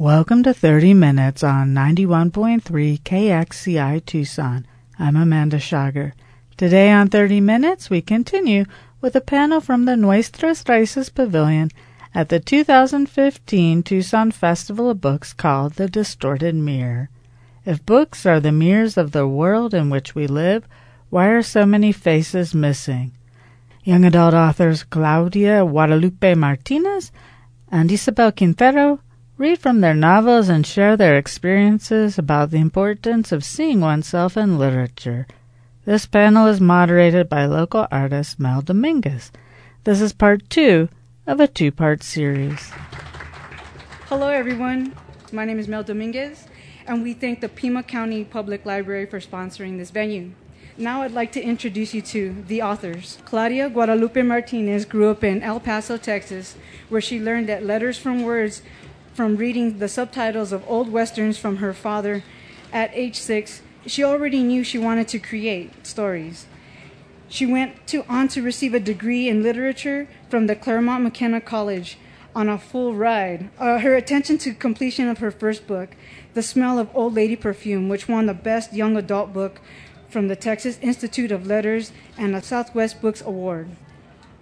Welcome to 30 Minutes on 91.3 KXCI Tucson. I'm Amanda Schager. Today on 30 Minutes, we continue with a panel from the Nuestras Raíces Pavilion at the 2015 Tucson Festival of Books called The Distorted Mirror. If books are the mirrors of the world in which we live, why are so many faces missing? Young adult authors Claudia Guadalupe Martinez and Isabel Quintero read from their novels and share their experiences about the importance of seeing oneself in literature. This panel is moderated by local artist Mel Dominguez. This is part two of a two part series. Hello, everyone. My name is Mel Dominguez, and we thank the Pima County Public Library for sponsoring this venue. Now I'd like to introduce you to the authors. Claudia Guadalupe Martinez grew up in El Paso, Texas, where she learned that letters from words from reading the subtitles of old westerns from her father at age six. She already knew she wanted to create stories. She went to, on to receive a degree in literature from the Claremont McKenna College on a full ride. Uh, her attention to completion of her first book, The Smell of Old Lady Perfume, which won the Best Young Adult Book from the Texas Institute of Letters and the Southwest Books Award.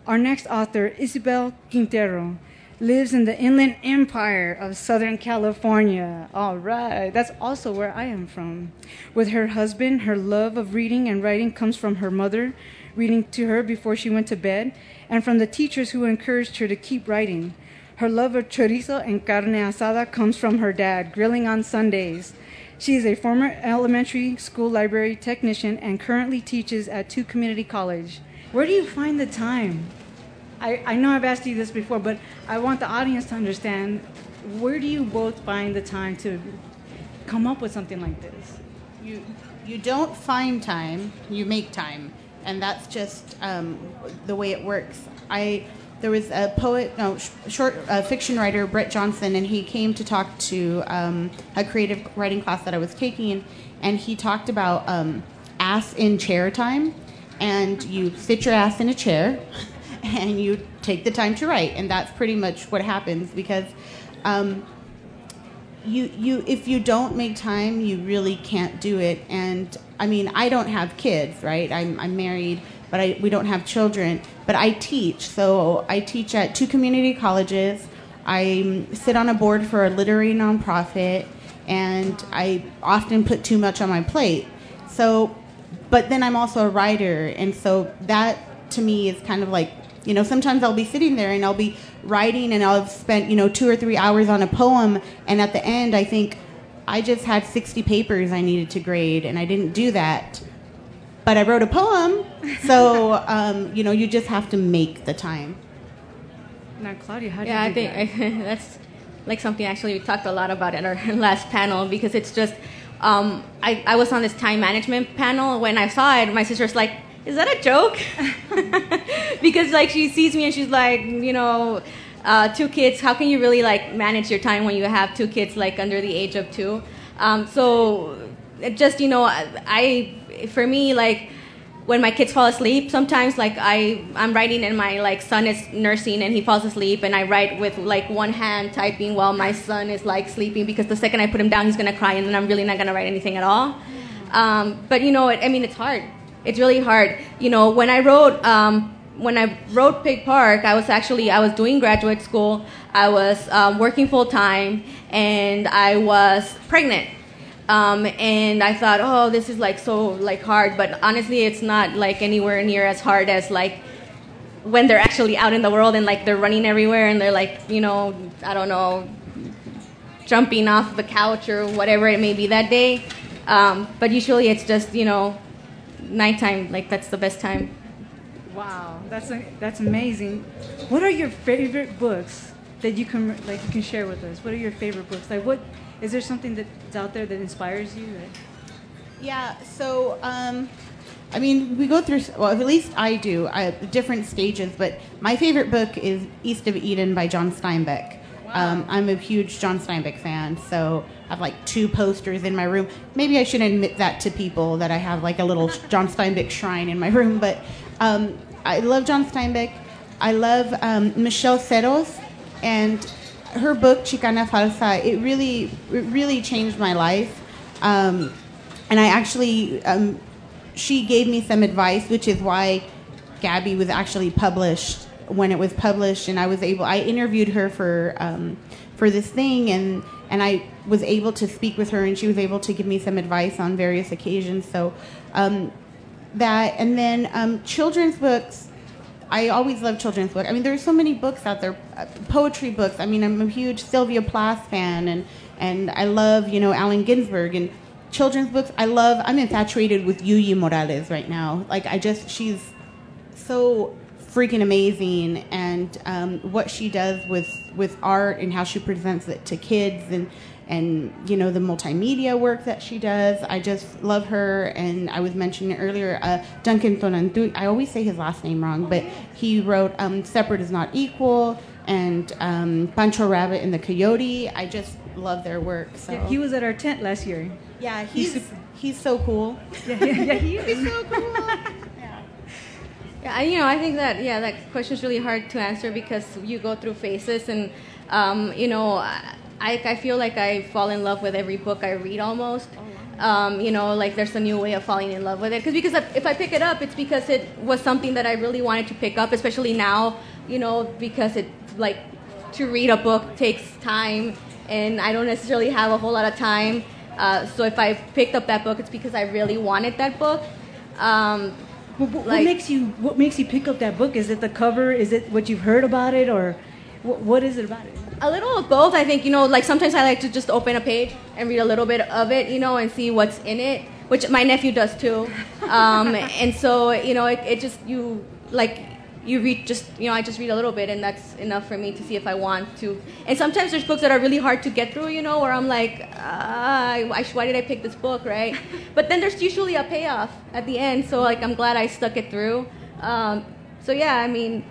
Our next author, Isabel Quintero, lives in the Inland Empire of Southern California. All right, that's also where I am from. With her husband, her love of reading and writing comes from her mother, reading to her before she went to bed, and from the teachers who encouraged her to keep writing. Her love of chorizo and carne asada comes from her dad, grilling on Sundays. She is a former elementary school library technician and currently teaches at two community college. Where do you find the time? I, I know I've asked you this before, but I want the audience to understand where do you both find the time to come up with something like this? You, you don't find time, you make time. And that's just um, the way it works. I there was a poet, no, sh- short uh, fiction writer, Brett Johnson, and he came to talk to um, a creative writing class that I was taking, and he talked about um, ass in chair time, and you sit your ass in a chair, and you take the time to write, and that's pretty much what happens because. Um, you, you if you don't make time you really can't do it and i mean i don't have kids right i'm, I'm married but I, we don't have children. But I teach. So I teach at two community colleges. I sit on a board for a literary nonprofit, and I often put too much on my plate. So, but then I'm also a writer, and so that to me is kind of like, you know, sometimes I'll be sitting there and I'll be writing, and I'll have spent, you know, two or three hours on a poem, and at the end I think, I just had 60 papers I needed to grade, and I didn't do that but I wrote a poem. So, um, you know, you just have to make the time. Now, Claudia, how do yeah, you do I think I, that's like something actually we talked a lot about in our last panel because it's just um, I, I was on this time management panel when I saw it. My sister's like, "Is that a joke?" because like she sees me and she's like, you know, uh, two kids. How can you really like manage your time when you have two kids like under the age of two? Um, so just you know, I for me, like when my kids fall asleep, sometimes like I I'm writing and my like son is nursing and he falls asleep and I write with like one hand typing while my son is like sleeping because the second I put him down he's gonna cry and then I'm really not gonna write anything at all. Um, but you know, it, I mean, it's hard. It's really hard. You know, when I wrote. Um, when I wrote Pig Park, I was actually I was doing graduate school. I was um, working full time, and I was pregnant. Um, and I thought, oh, this is like so like hard, but honestly, it's not like anywhere near as hard as like when they're actually out in the world and like they're running everywhere and they're like, you know, I don't know, jumping off the couch or whatever it may be that day. Um, but usually, it's just you know, nighttime. Like that's the best time. Wow, that's a, that's amazing. What are your favorite books that you can like you can share with us? What are your favorite books? Like what is there something that's out there that inspires you? Right? Yeah. So, um, I mean, we go through. Well, at least I do. I, different stages, but my favorite book is East of Eden by John Steinbeck. Um, I'm a huge John Steinbeck fan, so I have like two posters in my room. Maybe I should admit that to people that I have like a little John Steinbeck shrine in my room. But um, I love John Steinbeck. I love um, Michele Serros, and her book Chicana Falsa, it really, it really changed my life. Um, and I actually, um, she gave me some advice, which is why Gabby was actually published when it was published, and I was able. I interviewed her for um, for this thing, and and I was able to speak with her, and she was able to give me some advice on various occasions. So um, that, and then um, children's books. I always love children's books. I mean, there's so many books out there, uh, poetry books. I mean, I'm a huge Sylvia Plath fan, and and I love you know Allen Ginsberg and children's books. I love. I'm infatuated with Yuyi Morales right now. Like I just, she's so freaking amazing, and um, what she does with with art and how she presents it to kids and and you know the multimedia work that she does. I just love her. And I was mentioning earlier, uh, Duncan Tonatiuh. I always say his last name wrong, but he wrote um, "Separate Is Not Equal" and um, Pancho Rabbit and the Coyote. I just love their work. So Yeah, he was at our tent last year. yeah, he's he's he's so cool. Yeah, yeah, yeah he is. so cool. Yeah, I, you know, I think that yeah, that question is really hard to answer because you go through phases, and um, you know, I, I feel like I fall in love with every book I read almost. Um, you know, like there's a new way of falling in love with it. Cause, because if- if I pick it up, it's because it was something that I really wanted to pick up, especially now. You know, because it like to read a book takes time, and I don't necessarily have a whole lot of time. Uh, so if I picked up that book, it's because I really wanted that book. Um, What, what Like- makes you What makes you pick up that book? Is it the cover? Is it what you've heard about it, or what, what is it about it? A little of both, I think. You know, like sometimes I like to just open a page and read a little bit of it, you know, and see what's in it, which my nephew does too. Um, and so, you know, it, it just you like you read just you know I just read a little bit, and that's enough for me to see if I want to. And sometimes there's books that are really hard to get through, you know, where I'm like, ah, why, did I pick this book, right? But then there's usually a payoff at the end, so like I'm glad I stuck it through. Um, so yeah, I mean.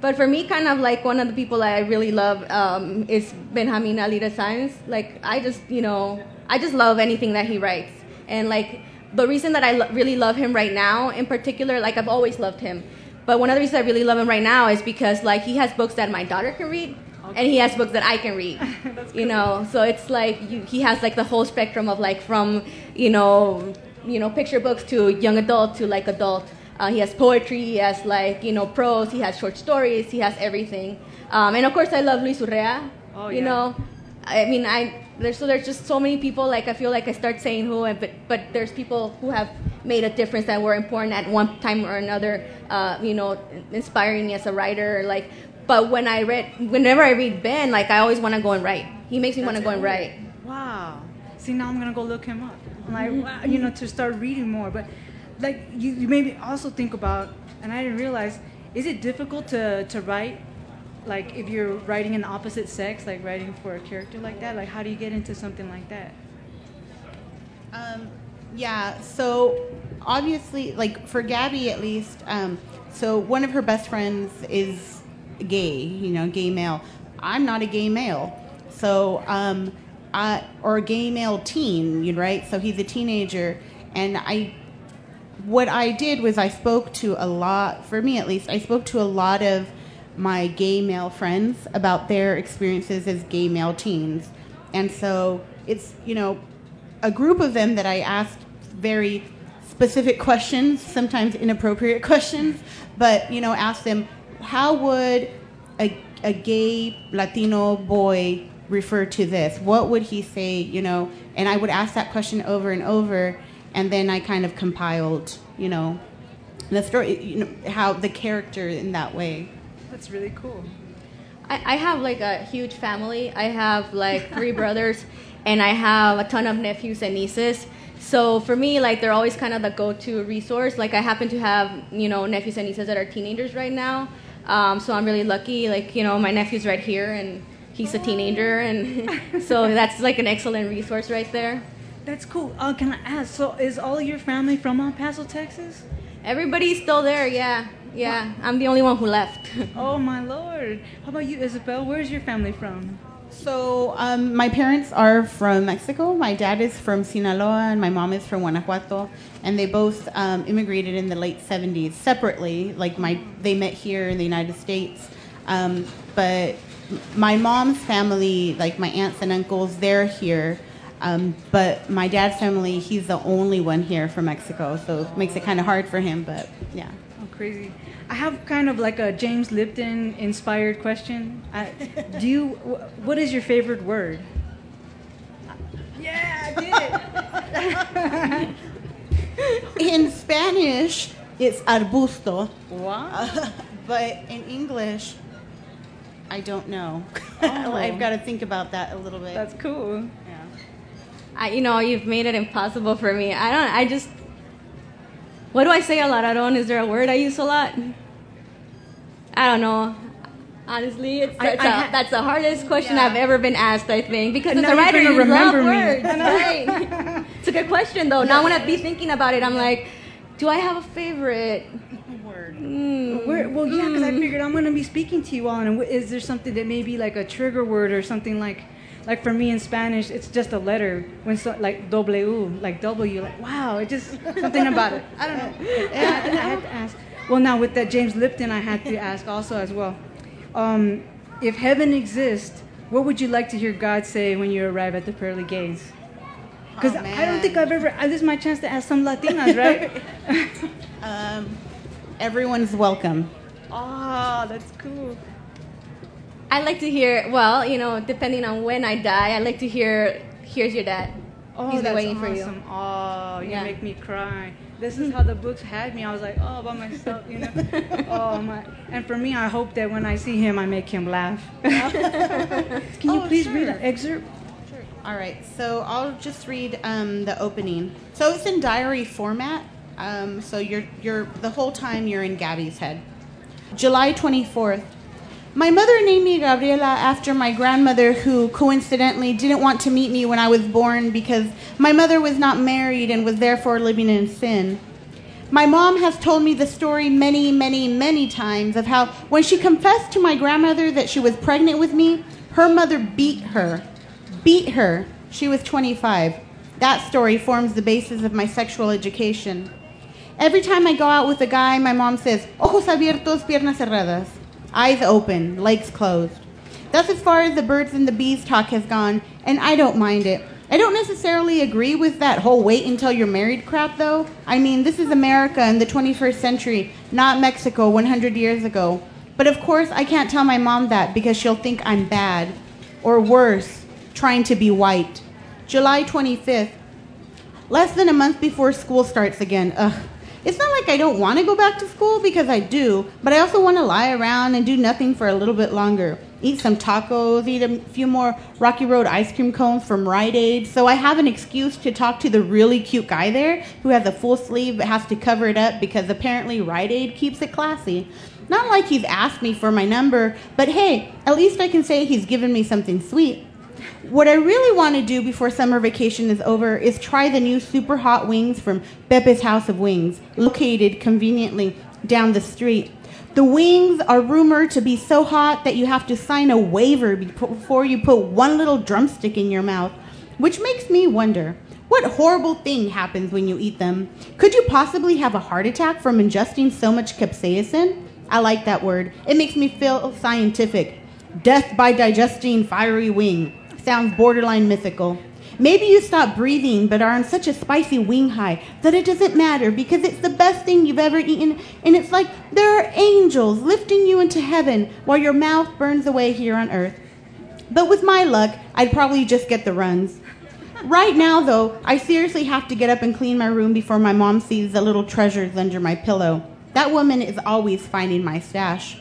But for me, kind of like one of the people I really love um, is Benjamin Alire Sáenz. Like I just, you know, I just love anything that he writes, and like the reason that I lo- really love him right now, in particular, like I've always loved him, but one of the reasons I really love him right now is because like he has books that my daughter can read, and he has books that I can read. you know, so it's like you, he has like the whole spectrum of like from, you know, you know, picture books to young adult to like adult. Uh, he has poetry, he has like you know prose, he has short stories, he has everything. Um, and of course, I love Luis Urrea. Oh, you yeah. know, I mean, I there's so there's just so many people. Like I feel like I start saying who, and but but there's people who have made a difference that were important at one time or another. Uh, you know, inspiring me as a writer. Like, but when I read, whenever I read Ben, like I always want to go and write. He makes me want to go and write. Wow. See, now I'm gonna go look him up. I'm like, you know, to start reading more. But like, you, you maybe also think about, and I didn't realize, is it difficult to to write, like if you're writing an opposite sex, like writing for a character like that? Like, how do you get into something like that? Um, yeah, so obviously, like for Gabby at least, um, so one of her best friends is gay, you know, gay male. I'm not a gay male, so um, I, or a gay male teen, right? So he's a teenager, and I, what I did was I spoke to a lot, for me at least, I spoke to a lot of my gay male friends about their experiences as gay male teens, and so it's you know a group of them that I asked very specific questions, sometimes inappropriate questions, but you know, ask them, how would a, a gay Latino boy refer to this? What would he say? You know, and I would ask that question over and over, and then I kind of compiled, you know, the story, you know, how the character in that way. That's really cool. I, I have like a huge family. I have like three brothers, and I have a ton of nephews and nieces. So for me, like they're always kind of the go-to resource. Like I happen to have you know nephews and nieces that are teenagers right now. Um, so I'm really lucky. Like you know my nephew's right here, and he's a teenager, and so that's like an excellent resource right there. That's cool. Uh, can I ask? So, is all your family from El Paso, Texas? Everybody's still there. Yeah, yeah. I'm the only one who left. Oh my lord! How about you, Isabel? Where's your family from? So, um, my parents are from Mexico. My dad is from Sinaloa, and my mom is from Guanajuato. And they both um, immigrated in the late '70s separately. Like my, they met here in the United States. Um, but my mom's family, like my aunts and uncles, they're here. Um, but my dad's family, he's the only one here from Mexico, so it makes it kind of hard for him. But yeah. Oh, crazy. I have kind of like a James Lipton inspired question. I, do you? What is your favorite word? Yeah, I did. In Spanish, it's arbusto, did. wow. but in English, I don't know. Oh. I've got to think about that a little bit. That's cool. yeah. I, you know, you've made it impossible for me. I don't. I just. What do I say a lot? I don't. Is there a word I use a lot? I don't know. Honestly, it's, I- that's, ha- that's the hardest question Yeah. I've ever been asked. I think because And as a now you're writer, gonna you love remember me. words. Right. it's a good question though. Now when I be thinking about it, I'm like, do I have a favorite? Word. Mm. Where, well, yeah, because I figured I'm going to be speaking to you all, and is there something that may be like a trigger word or something like, like for me in Spanish, it's just a letter when so, like W, like W, like wow, it just something about it. I don't know. I had, to, I had to ask. Well, now with that James Lipton, I had to ask also as well. Um, if heaven exists, what would you like to hear God say when you arrive at the pearly gates? Because Oh, I don't think. I've ever. uh, This is my chance to ask some Latinas, right? Um, everyone's welcome. oh, that's cool. I like to hear. Well, you know, depending on when I die, I like to hear. Here's your dad. Oh, He's been waiting awesome. for you. Oh, you Yeah. make me cry. This is how the books had me. I was like, oh, by myself, you know. oh my! And for me, I hope that when I see him, I make him laugh. Can you Oh, please read an excerpt? Sure. All right, so I'll just read um, the opening. So it's in diary format. Um, so you're you're the whole time you're in Gabby's head. July 24th. My mother named me Gabriela after my grandmother, who coincidentally didn't want to meet me when I was born because my mother was not married and was therefore living in sin. My mom has told me the story many, many, many times of how when she confessed to my grandmother that she was pregnant with me, her mother beat her. Beat her. She was 25. That story forms the basis of my sexual education. Every time I go out with a guy, my mom says, ojos abiertos, piernas cerradas. Eyes open, legs closed. That's as far as the birds and the bees talk has gone, and I don't mind it. I don't necessarily agree with that whole wait until you're married crap, though. I mean, this is America in the 21st century, not Mexico 100 years ago. But of course, I can't tell my mom that because she'll think I'm bad. Or worse, trying to be white. July 25th. Less than a month before school starts again. Ugh. It's not like I don't want to go back to school because I do, but I also want to lie around and do nothing for a little bit longer. Eat some tacos, eat a few more Rocky Road ice cream cones from Rite Aid, so I have an excuse to talk to the really cute guy there who has a full sleeve but has to cover it up because apparently Rite Aid keeps it classy. Not like he's asked me for my number, but hey, at least I can say he's given me something sweet. What I really want to do before summer vacation is over is try the new super hot wings from Pepe's House of Wings, located conveniently down the street. The wings are rumored to be so hot that you have to sign a waiver before you put one little drumstick in your mouth, which makes me wonder what horrible thing happens when you eat them? Could you possibly have a heart attack from ingesting so much capsaicin? I like that word. It makes me feel scientific. Death by digesting fiery wing. Sounds borderline mythical. Maybe you stop breathing but are on such a spicy wing high that it doesn't matter because it's the best thing you've ever eaten and it's like there are angels lifting you into heaven while your mouth burns away here on earth. But with my luck, I'd probably just get the runs. Right now, though, I seriously have to get up and clean my room before my mom sees the little treasures under my pillow. That woman is always finding my stash.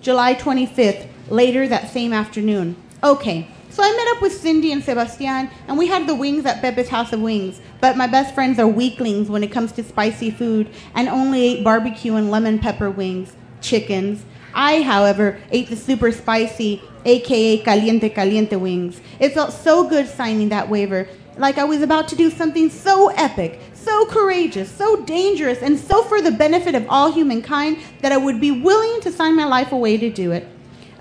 July 25th, later that same afternoon. Okay, so I met up with Cindy and Sebastian, and we had the wings at Pepe's House of Wings. But my best friends are weaklings when it comes to spicy food and only ate barbecue and lemon pepper wings, chickens. I, however, ate the super spicy, aka caliente caliente wings. It felt so good signing that waiver, like I was about to do something so epic, so courageous, so dangerous, and so for the benefit of all humankind that I would be willing to sign my life away to do it.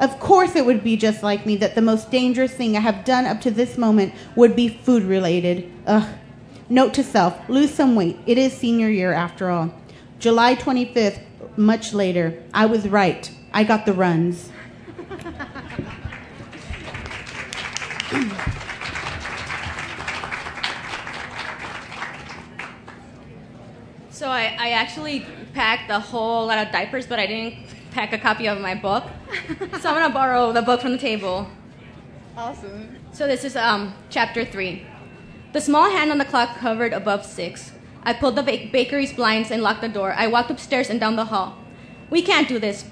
Of course, it would be just like me that the most dangerous thing I have done up to this moment would be food related. Ugh. Note to self lose some weight. It is senior year after all. July 25th, much later. I was right. I got the runs. so I, I actually packed a whole lot of diapers, but I didn't pack a copy of my book. so I'm gonna borrow the book from the table. Awesome. So this is um, chapter three. The small hand on the clock hovered above six. I pulled the ba- bakery's blinds and locked the door. I walked upstairs and down the hall. We can't do this.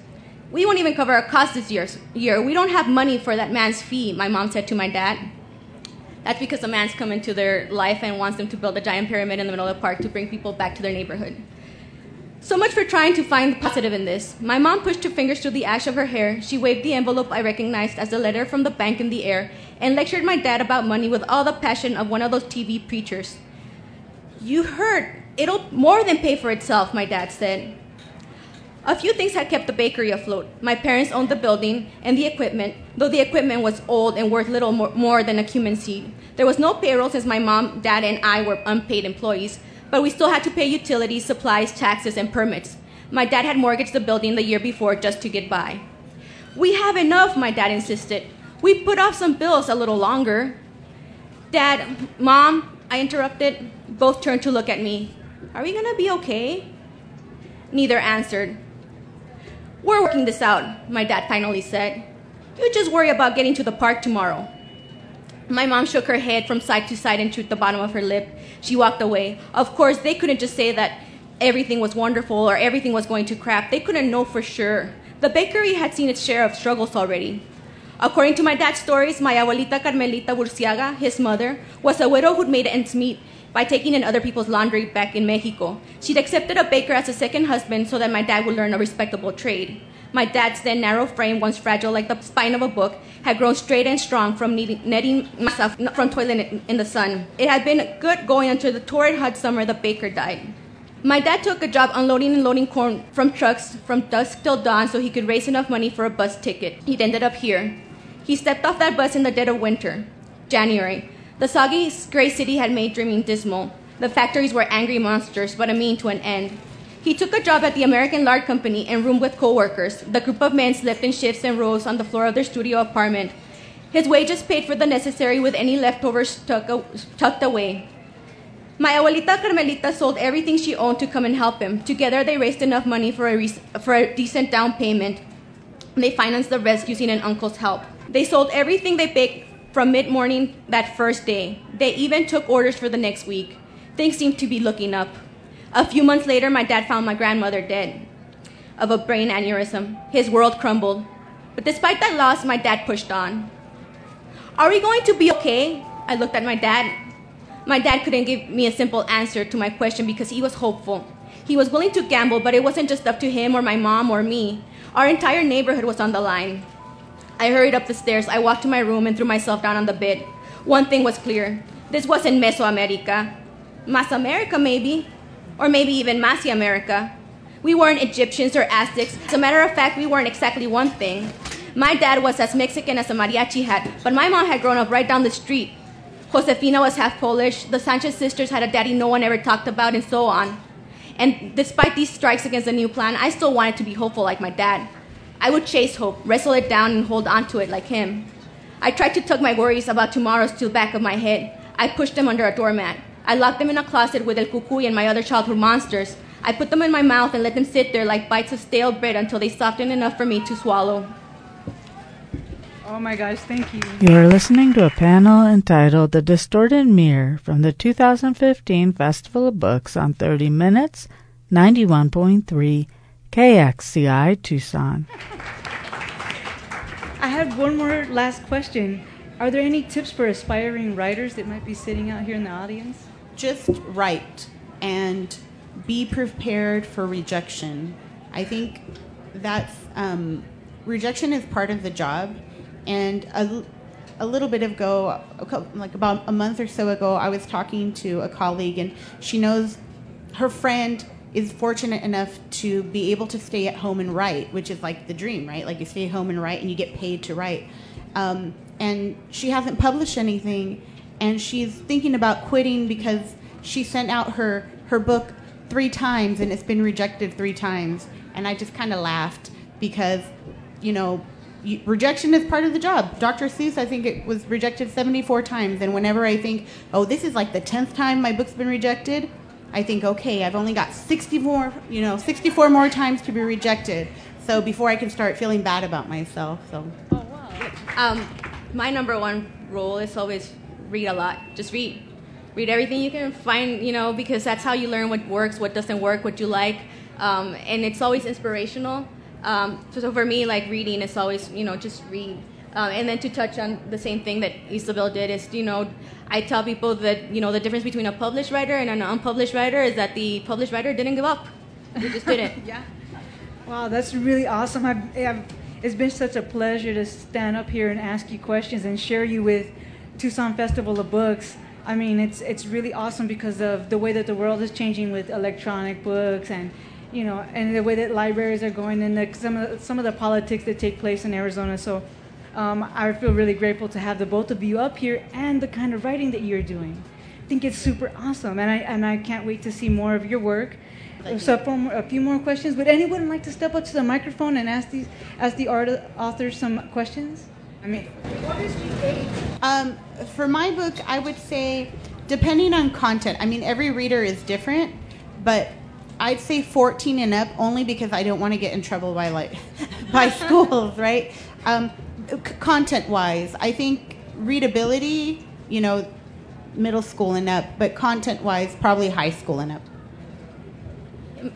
We won't even cover our costs this year. year. We don't have money for that man's fee, my mom said to my dad. That's because a man's come into their life and wants them to build a giant pyramid in the middle of the park to bring people back to their neighborhood. So much for trying to find the positive in this. My mom pushed her fingers through the ash of her hair. She waved the envelope I recognized as a letter from the bank in the air and lectured my dad about money with all the passion of one of those TV preachers. You heard. It'll more than pay for itself, my dad said. A few things had kept the bakery afloat. My parents owned the building and the equipment, though the equipment was old and worth little more, more than a cumin seed. There was no payroll since my mom, dad, and I were unpaid employees, but we still had to pay utilities, supplies, taxes, and permits. My dad had mortgaged the building the year before just to get by. We have enough, my dad insisted. We put off some bills a little longer. Dad, Mom, I interrupted. Both turned to look at me. Are we gonna be okay? Neither answered. We're working this out, my dad finally said. You just worry about getting to the park tomorrow. My mom shook her head from side to side and chewed the bottom of her lip. She walked away. Of course, they couldn't just say that everything was wonderful or everything was going to crap. They couldn't know for sure. The bakery had seen its share of struggles already. According to my dad's stories, my abuelita Carmelita Burciaga, his mother, was a widow who'd made ends meet by taking in other people's laundry back in Mexico. She'd accepted a baker as a second husband so that my dad would learn a respectable trade. My dad's then narrow frame, once fragile like the spine of a book, had grown straight and strong from netting myself from toiling in the sun. It had been good going until the torrid hot summer the baker died. My dad took a job unloading and loading corn from trucks from dusk till dawn so he could raise enough money for a bus ticket. He'd ended up here. He stepped off that bus in the dead of winter, January. The soggy gray city had made dreaming dismal. The factories were angry monsters, but a mean to an end. He took a job at the American Lard Company and roomed with coworkers. The group of men slept in shifts and rows on the floor of their studio apartment. His wages paid for the necessary with any leftovers tucked away. My abuelita Carmelita sold everything she owned to come and help him. Together, they raised enough money for a, for a decent down payment. They financed the rest using an uncle's help. They sold everything they baked from mid morning that first day. They even took orders for the next week. Things seemed to be looking up. A few months later, my dad found my grandmother dead of a brain aneurysm. His world crumbled. But despite that loss, my dad pushed on. Are we going to be okay? I looked at my dad. My dad couldn't give me a simple answer to my question because he was hopeful. He was willing to gamble, but it wasn't just up to him or my mom or me. Our entire neighborhood was on the line. I hurried up the stairs. I walked to my room and threw myself down on the bed. One thing was clear this wasn't Mesoamerica. Mas America, maybe. Or maybe even Masi America. We weren't Egyptians or Aztecs. As a matter of fact, we weren't exactly one thing. My dad was as Mexican as a mariachi hat, but my mom had grown up right down the street. Josefina was half Polish. The Sanchez sisters had a daddy no one ever talked about, and so on. And despite these strikes against the new plan, I still wanted to be hopeful like my dad. I would chase hope, wrestle it down, and hold on to it like him. I tried to tuck my worries about tomorrows to the back of my head. I pushed them under a doormat. I locked them in a closet with El Cucuy and my other childhood monsters. I put them in my mouth and let them sit there like bites of stale bread until they softened enough for me to swallow. Oh my gosh, thank you. You are listening to a panel entitled The Distorted Mirror from the 2015 Festival of Books on 30 Minutes, 91.3 KXCI Tucson. I had one more last question. Are there any tips for aspiring writers that might be sitting out here in the audience? Just write and be prepared for rejection. I think that's um, rejection is part of the job. And a, a little bit ago, like about a month or so ago, I was talking to a colleague, and she knows her friend is fortunate enough to be able to stay at home and write, which is like the dream, right? Like you stay home and write and you get paid to write. Um, and she hasn't published anything, and she's thinking about quitting because she sent out her, her book three times and it's been rejected three times. And I just kind of laughed because, you know, rejection is part of the job. Dr. Seuss, I think it was rejected 74 times. And whenever I think, oh, this is like the 10th time my book's been rejected, I think, okay, I've only got 64, you know, 64 more times to be rejected. So before I can start feeling bad about myself. So. Oh wow. Um, my number one rule is always read a lot. Just read. Read everything you can find, you know, because that's how you learn what works, what doesn't work, what you like, um, and it's always inspirational. Um, so, so for me, like reading is always, you know, just read. Um, and then to touch on the same thing that Isabel did is, you know, I tell people that, you know, the difference between a published writer and an unpublished writer is that the published writer didn't give up. They just didn't. yeah. Wow, that's really awesome. I've, I've, it's been such a pleasure to stand up here and ask you questions and share you with Tucson Festival of Books. I mean, it's it's really awesome because of the way that the world is changing with electronic books and you know, and the way that libraries are going and the, some of the, some of the politics that take place in Arizona. So um, I feel really grateful to have the both of you up here and the kind of writing that you're doing. I think it's super awesome, and I and I can't wait to see more of your work. so for a few more questions, would anyone like to step up to the microphone and ask these ask the art, authors some questions? I mean, what is the age? Um, for my book, I would say, depending on content. I mean, every reader is different, but I'd say 14 and up only because I don't want to get in trouble by like by schools, right? Um, content wise, I think readability, you know, middle school and up, but content wise, probably high school and up.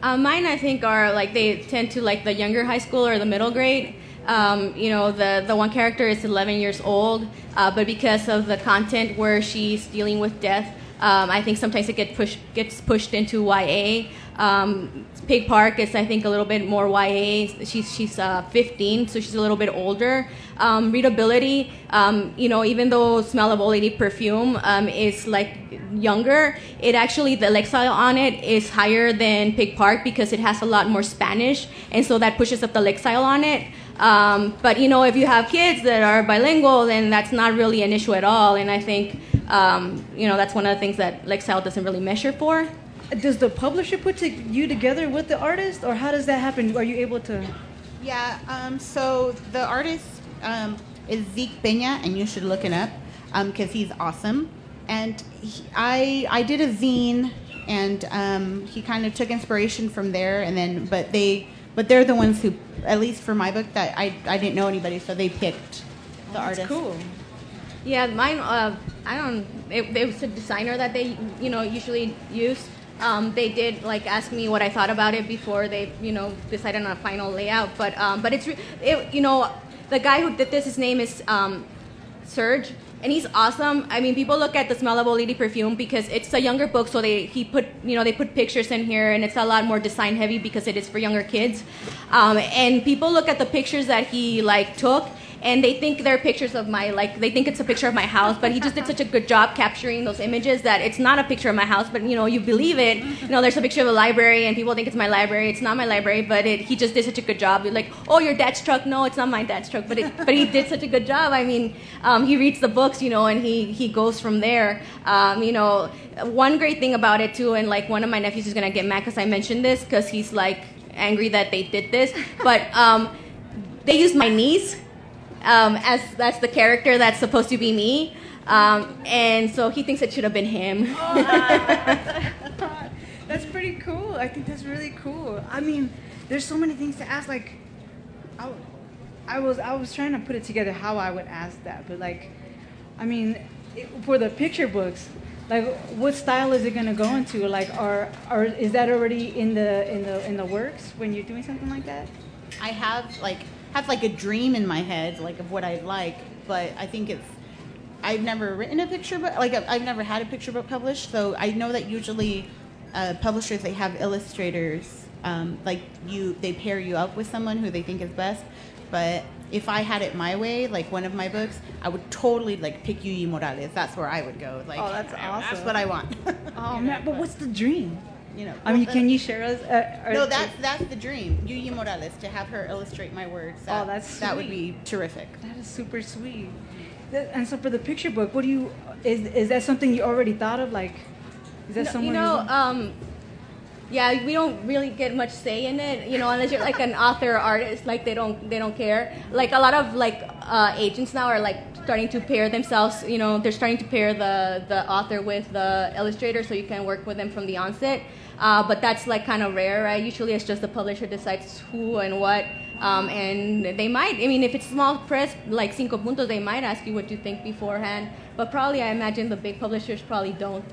Uh, mine, I think, are like they tend to like the younger high school or the middle grade. Um, you know, the the one character is 11 years old, uh, but because of the content where she's dealing with death, um, I think sometimes it get pushed gets pushed into YA. Um, Pig Park is, I think, a little bit more YA. She's she's uh, 15, so she's a little bit older. Um, readability, um, you know, even though Smell of Old Lady Perfume um, is like younger, it actually the lexile on it is higher than Pig Park because it has a lot more Spanish, and so that pushes up the lexile on it. Um, but you know, if you have kids that are bilingual, then that's not really an issue at all. And I think um, you know that's one of the things that Lexile doesn't really measure for does the publisher put to you together with the artist, or how does that happen? Are you able to? Yeah. Um, so the artist um, is Zeke Pena, and you should look him up because um, he's awesome. And he, I I did a zine, and um, he kind of took inspiration from there, and then but they but they're the ones who, at least for my book, that I I didn't know anybody, so they picked the oh, artist. Cool. Yeah, mine. Uh, I don't. It, it was a designer that they you know usually use. Um, they did like ask me what I thought about it before they, you know, decided on a final layout. But um, but it's it, you know the guy who did this, his name is um, Serge, and he's awesome. I mean, people look at the smell of Old Lady perfume because it's a younger book, so they he put you know they put pictures in here, and it's a lot more design heavy because it is for younger kids. Um, and people look at the pictures that he like took, and they think they're pictures of my like they think it's a picture of my house but he just did such a good job capturing those images that it's not a picture of my house but you know you believe it. You know there's a picture of a library and people think it's my library. It's not my library but it, he just did such a good job. You're like oh your dad's truck? No it's not my dad's truck but it, but he did such a good job. I mean um, he reads the books you know and he he goes from there. Um, you know one great thing about it too and like one of my nephews is gonna get mad because i mentioned this because he's like angry that they did this but um, they used my niece um, as that's the character that's supposed to be me. Um, and so he thinks it should have been him. that's pretty cool. I think that's really cool. I mean, there's so many things to ask. Like, I, I was I was trying to put it together how I would ask that, but like, I mean, it, for the picture books, like, what style is it gonna go into? Like, or or is that already in the in the in the works when you're doing something like that? I have like have like a dream in my head, like of what I'd like, but I think it's. I've never written a picture book, like I've never had a picture book published, so I know that usually uh, publishers they have illustrators, um, like you, they pair you up with someone who they think is best. But if I had it my way, like one of my books, I would totally like pick Yuyi Morales. That's where I would go. Like, oh, that's awesome. That's what I want. oh man, but what's the dream? You know. I mean, can you share us? Uh, no, that's that's the dream. Yuyi Morales to have her illustrate my words. That, oh, that's sweet. that would be terrific. That is super sweet. And so for the picture book, what do you is is that something you already thought of? Like, is that no, somewhere? You know, um, yeah, we don't really get much say in it, you know, unless you're like an author or artist, like they don't they don't care. Like a lot of like uh, agents now are like starting to pair themselves, you know, they're starting to pair the the author with the illustrator so you can work with them from the onset. Uh, but that's like kind of rare, right? Usually it's just the publisher decides who and what. Um, and they might, I mean, if it's small press like Cinco Puntos, they might ask you what you think beforehand. But probably, I imagine the big publishers probably don't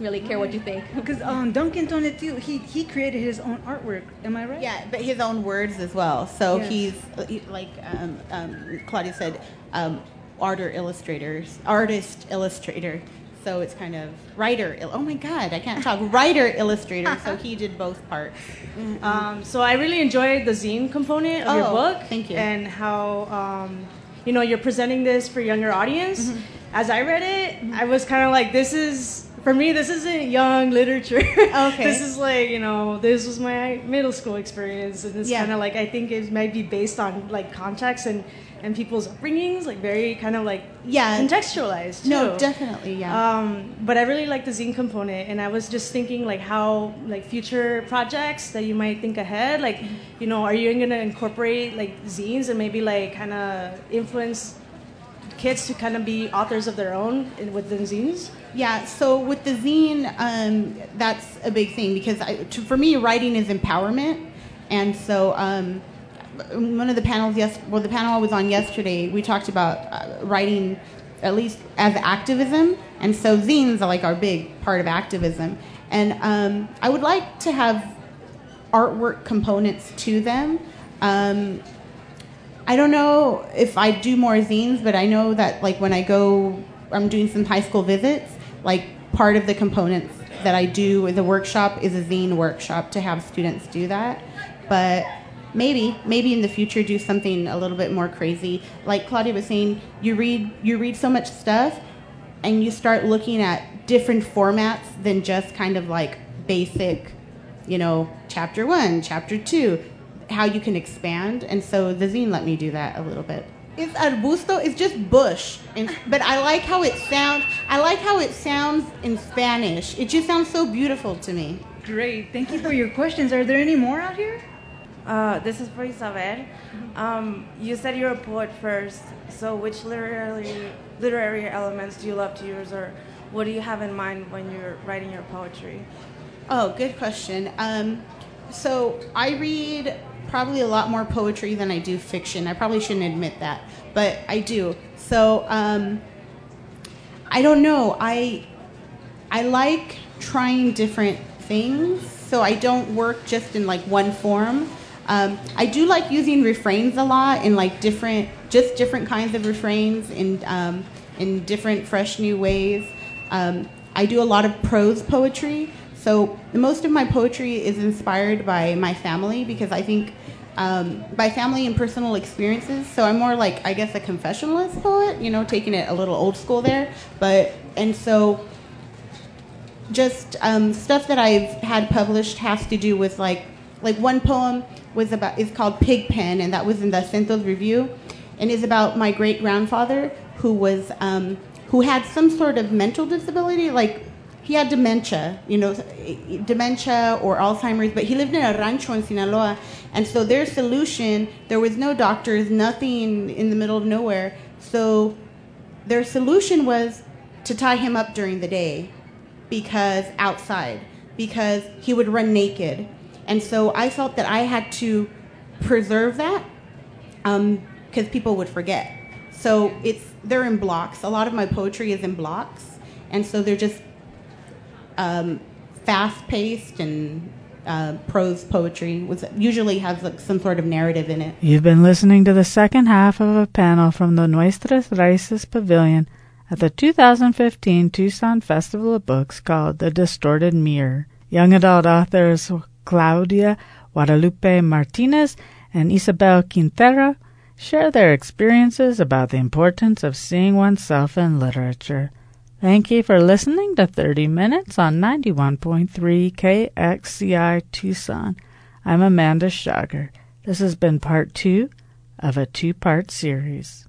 really care what you think. Because um, Duncan Tonatiuh, he he created his own artwork. Am I right? Yeah, but his own words as well. So Yes. he's he- like um, um, Claudia said, um, arter illustrators, artist illustrator. So it's kind of writer. Oh my God, I can't talk. Writer illustrator. So he did both parts. Um, so I really enjoyed the zine component of your Oh, book. thank you. And how um, you know you're presenting this for younger audience. Mm-hmm. As I read it, I was kind of like, this is for me. This isn't young literature. Okay. this is like you know this was my middle school experience, and it's Yeah. kind of like I think it might be based on like context and and people's upbringings, like very kind of like Yeah. contextualized. No, definitely, yeah. Um, but I really like the zine component, and I was just thinking like how like future projects that you might think ahead, like you know, are you gonna incorporate like zines and maybe like kind of influence kids to kind of be authors of their own in, within zines? Yeah, so with the zine, um, that's a big thing because I, to, for me, writing is empowerment. And so, um, one of the panels, yes, well, the panel I was on yesterday, we talked about uh, writing at least as activism. And so, zines are like our big part of activism. And um, I would like to have artwork components to them. I don't know if I do more zines, but I know that like when I go, I'm doing some high school visits. Like part of the components that I do the workshop is a zine workshop to have students do that. But maybe, maybe in the future do something a little bit more crazy. Like Claudia was saying, you read you read so much stuff, and you start looking at different formats than just kind of like basic you know, chapter one, chapter two, how you can expand. And so the zine let me do that a little bit. It's arbusto. It's just bush, and, but I like how it sounds. I like how it sounds in Spanish. It just sounds so beautiful to me. Great. Thank you for your questions. Are there any more out here? Uh, this is for Isabel. Um, you said you're a poet first, so which literary literary elements do you love to use, or what do you have in mind when you're writing your poetry? Oh, good question. Um, so I read probably a lot more poetry than I do fiction. I probably shouldn't admit that, but I do. So um, I don't know. I I like trying different things, so I don't work just in like one form. Um, I do like using refrains a lot in like different, just different kinds of refrains in um, in different, fresh, new ways. Um, I do a lot of prose poetry, so most of my poetry is inspired by my family because I think um, by family and personal experiences. So I'm more like I guess a confessionalist poet, you know, taking it a little old school there. But and so just um, stuff that I've had published has to do with like like one poem was about is called Pigpen and that was in the Centos Review and is about my great grandfather who was um, who had some sort of mental disability like he had dementia you know dementia or Alzheimer's but he lived in a rancho in Sinaloa. And so their solution there was no doctors nothing in the middle of nowhere. So their solution was to tie him up during the day because outside because he would run naked. And so i felt that i had to preserve that um, because people would forget. So it's they're in blocks. A lot of my poetry is in blocks. And so they're just um, fast-paced and uh, prose poetry was usually has like, some sort of narrative in it You've been listening to the second half of a panel from the Nuestras Raíces Pavilion at the 2015 Tucson Festival of Books called The Distorted Mirror. Young adult authors Claudia Guadalupe Martinez and Isabel Quintero share their experiences about the importance of seeing oneself in literature. Thank you for listening to 30 Minutes on 91.3 KXCI Tucson. I'm Amanda Schager. This has been part two of a two part series.